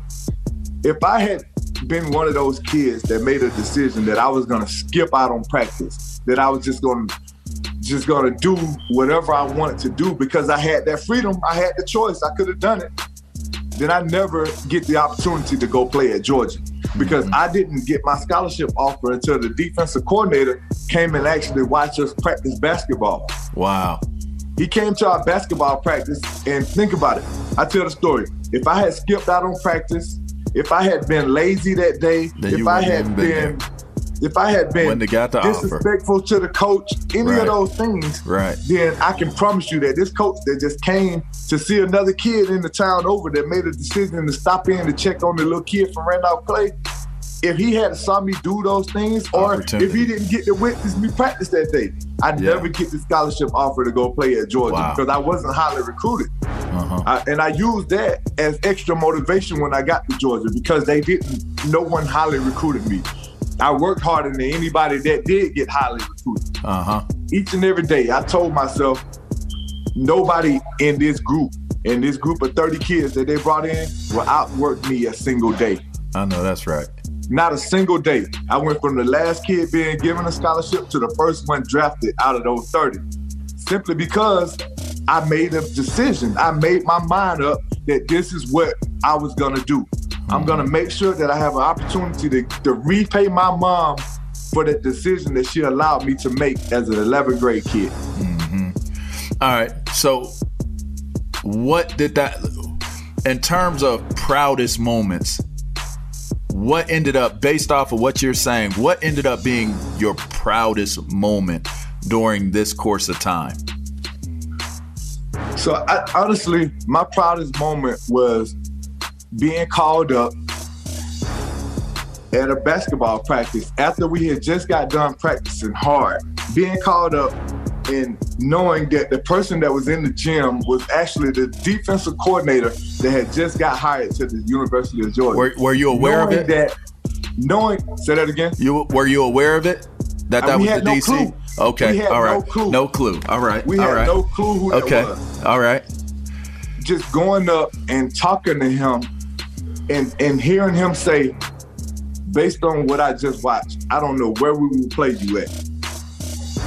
[SPEAKER 11] if I had been one of those kids that made a decision that I was gonna skip out on practice, that I was just gonna just gonna do whatever I wanted to do because I had that freedom, I had the choice, I could have done it. Then I never get the opportunity to go play at Georgia because I didn't get my scholarship offer until the defensive coordinator came and actually watched us practice basketball.
[SPEAKER 12] Wow.
[SPEAKER 11] He came to our basketball practice and think about it. I tell the story. If I had skipped out on practice, if I had been lazy that day,
[SPEAKER 12] Then
[SPEAKER 11] if I had been,
[SPEAKER 12] been
[SPEAKER 11] if I had been
[SPEAKER 12] Wouldn't have got the offer.
[SPEAKER 11] disrespectful to the coach, any
[SPEAKER 12] Right.
[SPEAKER 11] of those things,
[SPEAKER 12] Right.
[SPEAKER 11] then I can promise you that this coach that just came to see another kid in the town over that made a decision to stop in to check on the little kid from Randolph Clay. If he had saw me do those things, or if he didn't get to witness me practice that day, I'd
[SPEAKER 12] Yeah.
[SPEAKER 11] never get the scholarship offer to go play at Georgia
[SPEAKER 12] Wow.
[SPEAKER 11] because I wasn't highly recruited.
[SPEAKER 12] Uh-huh.
[SPEAKER 11] I, and I used that as extra motivation when I got to Georgia because they didn't, no one highly recruited me. I worked harder than anybody that did get highly recruited.
[SPEAKER 12] Uh huh.
[SPEAKER 11] Each and every day, I told myself, nobody in this group, in this group of 30 kids that they brought in, will outwork me a single day.
[SPEAKER 12] I know that's right.
[SPEAKER 11] Not a single day. I went from the last kid being given a scholarship to the first one drafted out of those 30. Simply because I made a decision. I made my mind up that this is what I was gonna do. I'm gonna mm-hmm. make sure that I have an opportunity to, to repay my mom for the decision that she allowed me to make as an 11th grade kid. Mm-hmm.
[SPEAKER 12] All right. So, what did that, in terms of proudest moments, what ended up, based off of what you're saying, what ended up being your proudest moment during this course of time?
[SPEAKER 11] So I, honestly, my proudest moment was being called up at a basketball practice after we had just got done practicing hard. Being called up and knowing that the person that was in the gym was actually the defensive coordinator that had just got hired to the University of Georgia.
[SPEAKER 12] Were, were you aware
[SPEAKER 11] knowing
[SPEAKER 12] of it?
[SPEAKER 11] That, knowing, say that again.
[SPEAKER 12] You were you aware of it? That
[SPEAKER 11] Uh,
[SPEAKER 12] that
[SPEAKER 11] we
[SPEAKER 12] was the
[SPEAKER 11] no
[SPEAKER 12] DC.
[SPEAKER 11] clue.
[SPEAKER 12] Okay, all
[SPEAKER 11] no clue.
[SPEAKER 12] no clue. All right,
[SPEAKER 11] We
[SPEAKER 12] all
[SPEAKER 11] had
[SPEAKER 12] right.
[SPEAKER 11] no clue who that
[SPEAKER 12] okay, all right.
[SPEAKER 11] just going up and talking to him and and hearing him say, based on what I just watched, I don't know where we will play you at.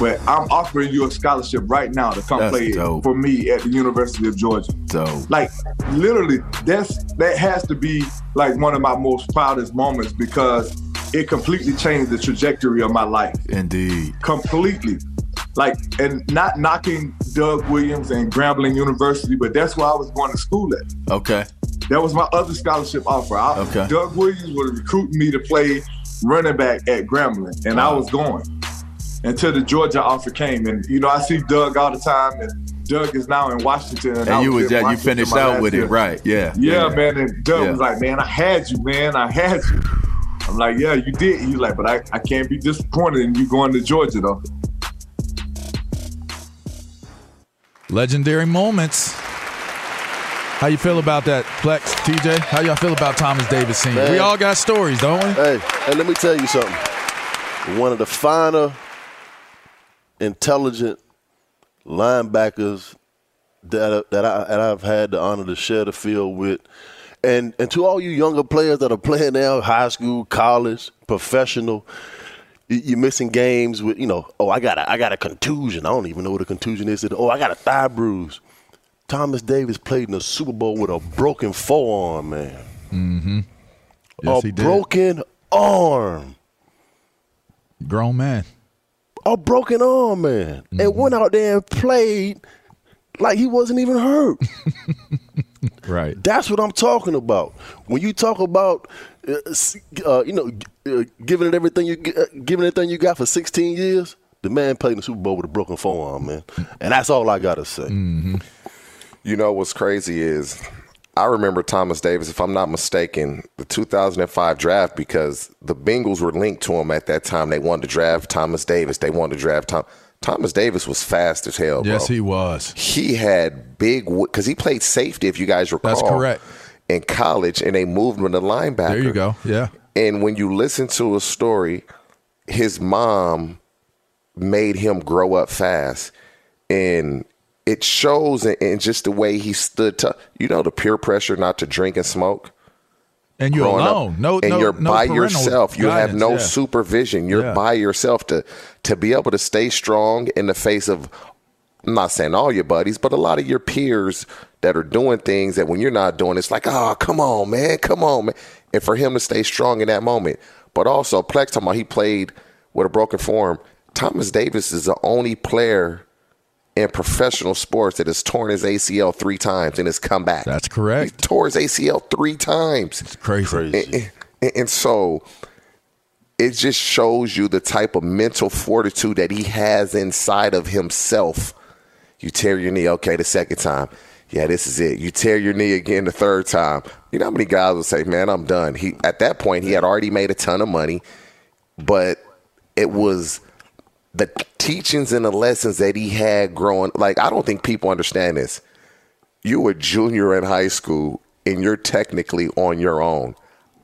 [SPEAKER 11] But I'm offering you a scholarship right now to come
[SPEAKER 12] That's
[SPEAKER 11] play
[SPEAKER 12] dope.
[SPEAKER 11] for me at the University of Georgia.
[SPEAKER 12] Dope.
[SPEAKER 11] Like literally, that's that has to be like one of my most proudest moments because it completely changed the trajectory of my life
[SPEAKER 12] Indeed.
[SPEAKER 11] completely. Like, and not knocking Doug Williams and Grambling University, but that's where I was going to school at.
[SPEAKER 12] Okay.
[SPEAKER 11] That was my other scholarship offer. I,
[SPEAKER 12] Okay.
[SPEAKER 11] Doug Williams was recruiting me to play running back at Grambling, and I was going until the Georgia offer came. And you know, I see Doug all the time, and Doug is now in Washington. And,
[SPEAKER 12] And you was
[SPEAKER 11] in
[SPEAKER 12] yeah, you
[SPEAKER 11] Washington
[SPEAKER 12] finished out with
[SPEAKER 11] year.
[SPEAKER 12] it, right? Yeah.
[SPEAKER 11] Yeah, man. And Doug
[SPEAKER 12] Yeah.
[SPEAKER 11] was like, "Man, I had you, man. I had you." I'm like, "Yeah, you did." He's like, "But I, I can't be disappointed in you going to Georgia, though."
[SPEAKER 4] Legendary moments. How you feel about that, Plex, TJ? How y'all feel about Thomas Davis Sr.? We all got stories, don't we?
[SPEAKER 6] Hey, and let me tell you something. One of the finer, intelligent linebackers that that, I, that I've had the honor to share the field with, and and to all you younger players that are playing now, high school, college, professional. you- You're missing games with, you know, oh, I got a, I got a contusion. I don't even know what a contusion is. Oh, I got a thigh bruise. Thomas Davis played in the Super Bowl with a broken forearm, man.
[SPEAKER 4] Mm-hmm. Yes,
[SPEAKER 6] a
[SPEAKER 4] he did.
[SPEAKER 6] broken arm.
[SPEAKER 4] Grown man.
[SPEAKER 6] A broken arm, man.
[SPEAKER 4] Mm-hmm.
[SPEAKER 6] And went out there and played like he wasn't even hurt.
[SPEAKER 4] right.
[SPEAKER 6] That's what I'm talking about. When you talk about, uh, uh, you know, uh, giving it everything you uh, giving everything you got for 16 years, the man played in the Super Bowl with a broken forearm, man, and that's all I gotta say.
[SPEAKER 4] Mm-hmm.
[SPEAKER 5] You know what's crazy is I remember Thomas Davis, if I'm not mistaken, the 2005 draft because the Bengals were linked to him at that time. They wanted to draft Thomas Davis. They wanted to draft Tom. Thomas Davis was fast as hell.
[SPEAKER 4] Yes,
[SPEAKER 5] bro.
[SPEAKER 4] he was.
[SPEAKER 5] He had big because he played safety. If you guys recall,
[SPEAKER 4] That's correct.
[SPEAKER 5] In college, and they moved him to linebacker.
[SPEAKER 4] There you go. Yeah.
[SPEAKER 5] And when you listen to a story, his mom made him grow up fast, and it shows in, in just the way he stood. To, you know, the peer pressure not to drink and smoke.
[SPEAKER 4] And you're
[SPEAKER 5] growing up,
[SPEAKER 4] alone. No,
[SPEAKER 5] and
[SPEAKER 4] no,
[SPEAKER 5] you're
[SPEAKER 4] no
[SPEAKER 5] by yourself. You have no
[SPEAKER 4] yeah.
[SPEAKER 5] supervision. You're
[SPEAKER 4] Yeah.
[SPEAKER 5] by yourself to to be able to stay strong in the face of. I'm not saying all your buddies, but a lot of your peers that are doing things that when you're not doing, it's like, oh, come on, man, come on, man. And for him to stay strong in that moment, but also Plex talking about he played with a broken form. Thomas Davis is the only player in professional sports that has torn his ACL three times and has come back.
[SPEAKER 4] That's correct.
[SPEAKER 5] He tore his ACL three times. It's
[SPEAKER 4] crazy.
[SPEAKER 5] And, and- and so it just shows you the type of mental fortitude that he has inside of himself. You tear your knee, okay, the second time. Yeah, this is it. You tear your knee again the third time. You know how many guys will say, "Man, I'm done." He at that point he had already made a ton of money, but it was the teachings and the lessons that he had growing. Like I don't think people understand this. You were junior in high school and you're technically on your own.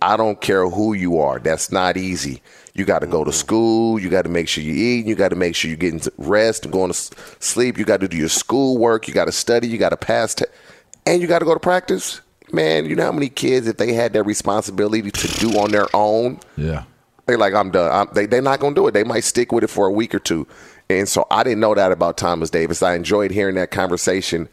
[SPEAKER 5] I don't care who you are. That's not easy. You got to go to mm-hmm. school. You got to make sure you eat. You got to make sure you're getting rest and going to sleep. You got to do your school work. You got to study. You got to pass, te- and you got to go to practice. Man, you know how many kids if they had that responsibility to do on their own,
[SPEAKER 4] Yeah.
[SPEAKER 5] They're like, I'm done. I'm, they, they're not going to do it. They might stick with it for a week or two. And so I didn't know that about Thomas Davis. I enjoyed hearing that conversation.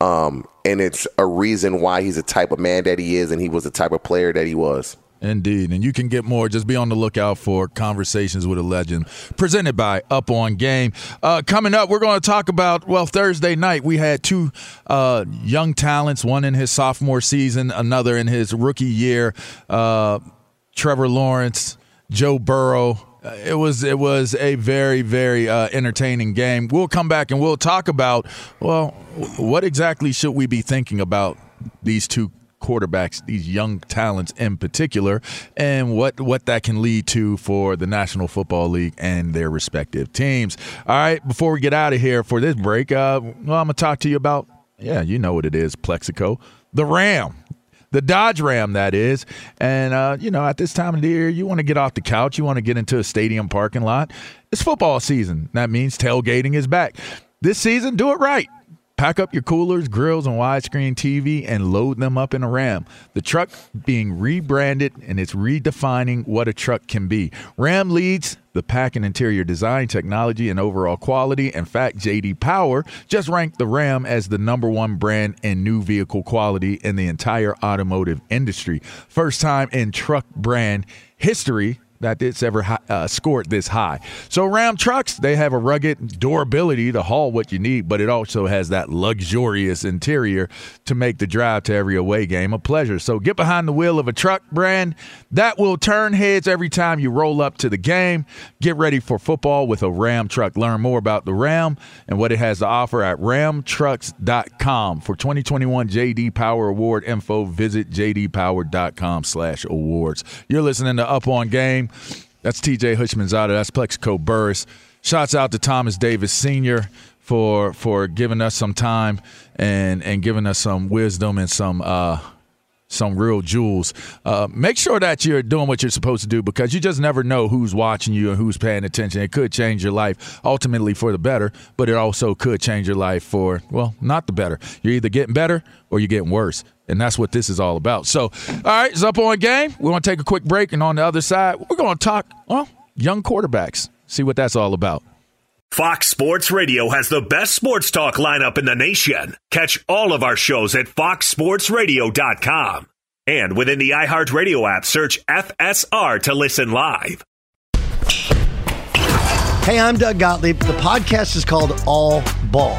[SPEAKER 5] Um, and it's a reason why he's the type of man that he is and he was the type of player that he was.
[SPEAKER 4] Indeed. And you can get more. Just be on the lookout for Conversations with a Legend, presented by Up On Game. Uh, coming up, we're going to talk about, well, Thursday night, we had two uh, young talents, one in his sophomore season, another in his rookie year. Uh, Trevor Lawrence, Joe Burrow. Uh, It was it was a very very uh, entertaining game. We'll come back and we'll talk about well, what exactly should we be thinking about these two quarterbacks, these young talents in particular, and what what that can lead to for the National Football League and their respective teams. All right, before we get out of here for this break, uh, well, I'm gonna talk to you about yeah, you know what it is, Plaxico, the Ram the Dodge Ram, that is. And, uh, you know, at this time of the year, you want to get off the couch. You want to get into a stadium parking lot. It's football season. That means tailgating is back. This season, do it right. Pack up your coolers, grills, and widescreen TV and load them up in a Ram. The truck being rebranded and it's redefining what a truck can be. Ram leads the pack and interior design, technology, and overall quality. In fact, JD Power just ranked the Ram as the number one brand in new vehicle quality in the entire automotive industry. First time in truck brand history that it's ever uh, scored this high. So Ram trucks, they have a rugged durability to haul what you need, but it also has that luxurious interior to make the drive to every away game a pleasure. So get behind the wheel of a truck brand that will turn heads every time you roll up to the game. Get ready for football with a Ram truck. Learn more about the Ram and what it has to offer at ramtrucks.com. For 2021 JD Power Award info, visit jdpower.com slash awards. You're listening to Up On Game. That's TJ Houshmandzadeh. That's Plaxico Burress. Shouts out to Thomas Davis Sr. for for giving us some time and and giving us some wisdom and some uh some real jewels. Uh, make sure that you're doing what you're supposed to do because you just never know who's watching you and who's paying attention. It could change your life ultimately for the better, but it also could change your life for, well, not the better. You're either getting better or you're getting worse. And that's what this is all about. So, all right, it's up on game. We're going to take a quick break. And on the other side, we're going to talk, well, young quarterbacks, see what that's all about.
[SPEAKER 3] Fox Sports Radio has the best sports talk lineup in the nation. Catch all of our shows at foxsportsradio.com. And within the iHeartRadio app, search FSR to listen live.
[SPEAKER 13] Hey, I'm Doug Gottlieb. The podcast is called All Ball.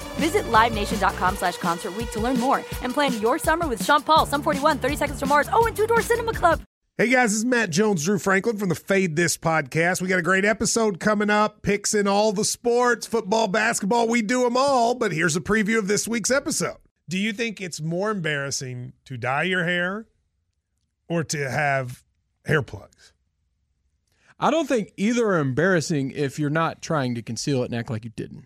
[SPEAKER 14] Visit LiveNation.com slash Concert Week to learn more and plan your summer with Sean Paul, Sum 41, 30 Seconds to Mars, oh, and Two Door Cinema Club.
[SPEAKER 15] Hey guys, this is Matt Jones, Drew Franklin from the Fade This podcast. We got a great episode coming up, picks in all the sports, football, basketball, we do them all. But here's a preview of this week's episode. Do you think it's more embarrassing to dye your hair or to have hair plugs?
[SPEAKER 16] I don't think either are embarrassing if you're not trying to conceal it and act like you didn't.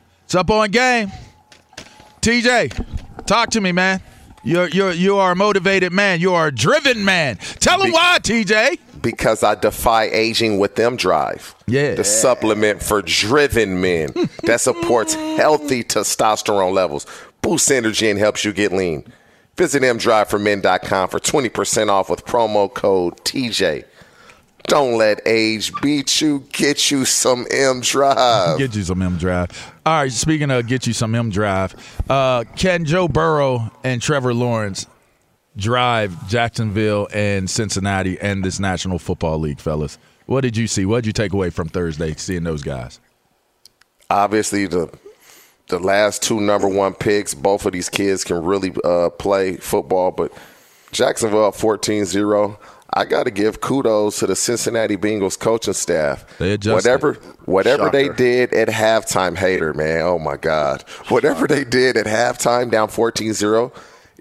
[SPEAKER 4] It's up on game. TJ, talk to me, man. You're you're you are a motivated man. You are a driven man. Tell them why, TJ.
[SPEAKER 5] Because I defy aging with M Drive.
[SPEAKER 4] Yeah.
[SPEAKER 5] The supplement for driven men that supports healthy testosterone levels, boosts energy, and helps you get lean. Visit mdriveformen.com for 20% off with promo code TJ. Don't let age beat you. Get you some M Drive.
[SPEAKER 4] Get you some M Drive. All right, speaking of get you some M Drive, uh, can Joe Burrow and Trevor Lawrence drive Jacksonville and Cincinnati and this National Football League, fellas? What did you see? What did you take away from Thursday seeing those guys?
[SPEAKER 5] obviously the the last two number one picks both of these kids can really uh, play football but jacksonville up 14-0 i got to give kudos to the cincinnati bengals coaching staff
[SPEAKER 4] They adjusted.
[SPEAKER 5] whatever whatever they did at halftime hater man oh my god whatever they did at halftime down 14-0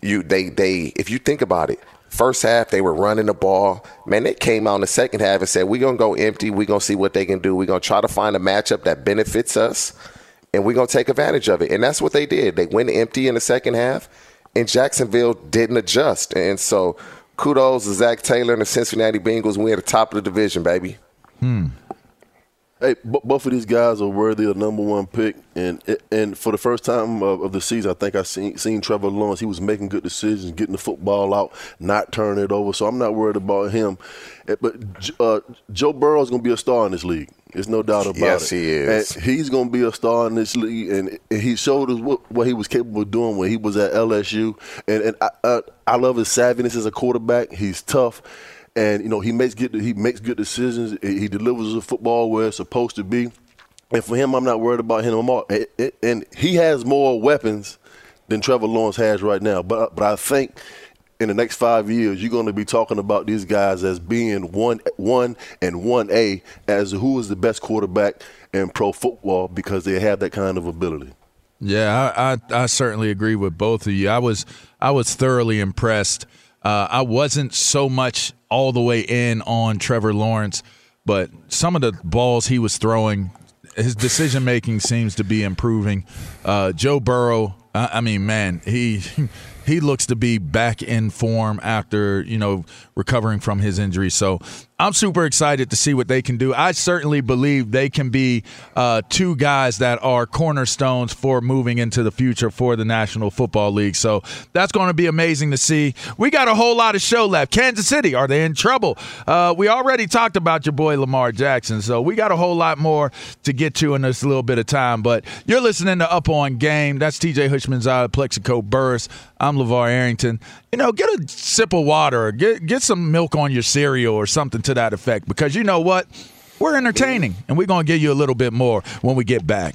[SPEAKER 5] you they they if you think about it First half, they were running the ball. Man, they came out in the second half and said, We're going to go empty. We're going to see what they can do. We're going to try to find a matchup that benefits us, and we're going to take advantage of it. And that's what they did. They went empty in the second half, and Jacksonville didn't adjust. And so, kudos to Zac Taylor and the Cincinnati Bengals. We're at the top of the division, baby.
[SPEAKER 4] Hmm.
[SPEAKER 6] Hey, b- both of these guys are worthy of number one pick, and and for the first time of, of, the season, I think I seen seen Trevor Lawrence. He was making good decisions, getting the football out, not turning it over. So I'm not worried about him. Eh, but uh, Joe Burrow is going to be a star in this league. There's no doubt about
[SPEAKER 5] yes,
[SPEAKER 6] it.
[SPEAKER 5] Yes, he is.
[SPEAKER 6] And he's going to be a star in this league, and he showed us what, what he was capable of doing when he was at LSU. And and I, I, I love his savviness as a quarterback. He's tough and you know he makes good he makes good decisions. He delivers the football where it's supposed to be. And for him, I'm not worried about him more. And he has more weapons than Trevor Lawrence has right now. But but I think in the next five years, you're going to be talking about these guys as being one one and one A as who is the best quarterback in pro football because they have that kind of ability.
[SPEAKER 4] Yeah, I, I, I certainly agree with both of you. I was I was thoroughly impressed. Uh, I wasn't so much all the way in on Trevor Lawrence, but some of the balls he was throwing, his decision making seems to be improving. Uh, Joe Burrow, I, I mean, man, he he looks to be back in form after you know recovering from his injury. So I'm super excited to see what they can do. I certainly believe they can be uh, two guys that are cornerstones for moving into the future for the National Football League. So that's going to be amazing to see. We got a whole lot of show left. Kansas City, are they in trouble? Uh, we already talked about your boy Lamar Jackson, so we got a whole lot more to get to in this little bit of time. But you're listening to Up on Game. That's TJ Houshmandzadeh, Plaxico Burress. I'm LaVar Arrington. You know, get a sip of water, get get some milk on your cereal or something to that effect because you know what? We're entertaining and we're going to give you a little bit more when we get back.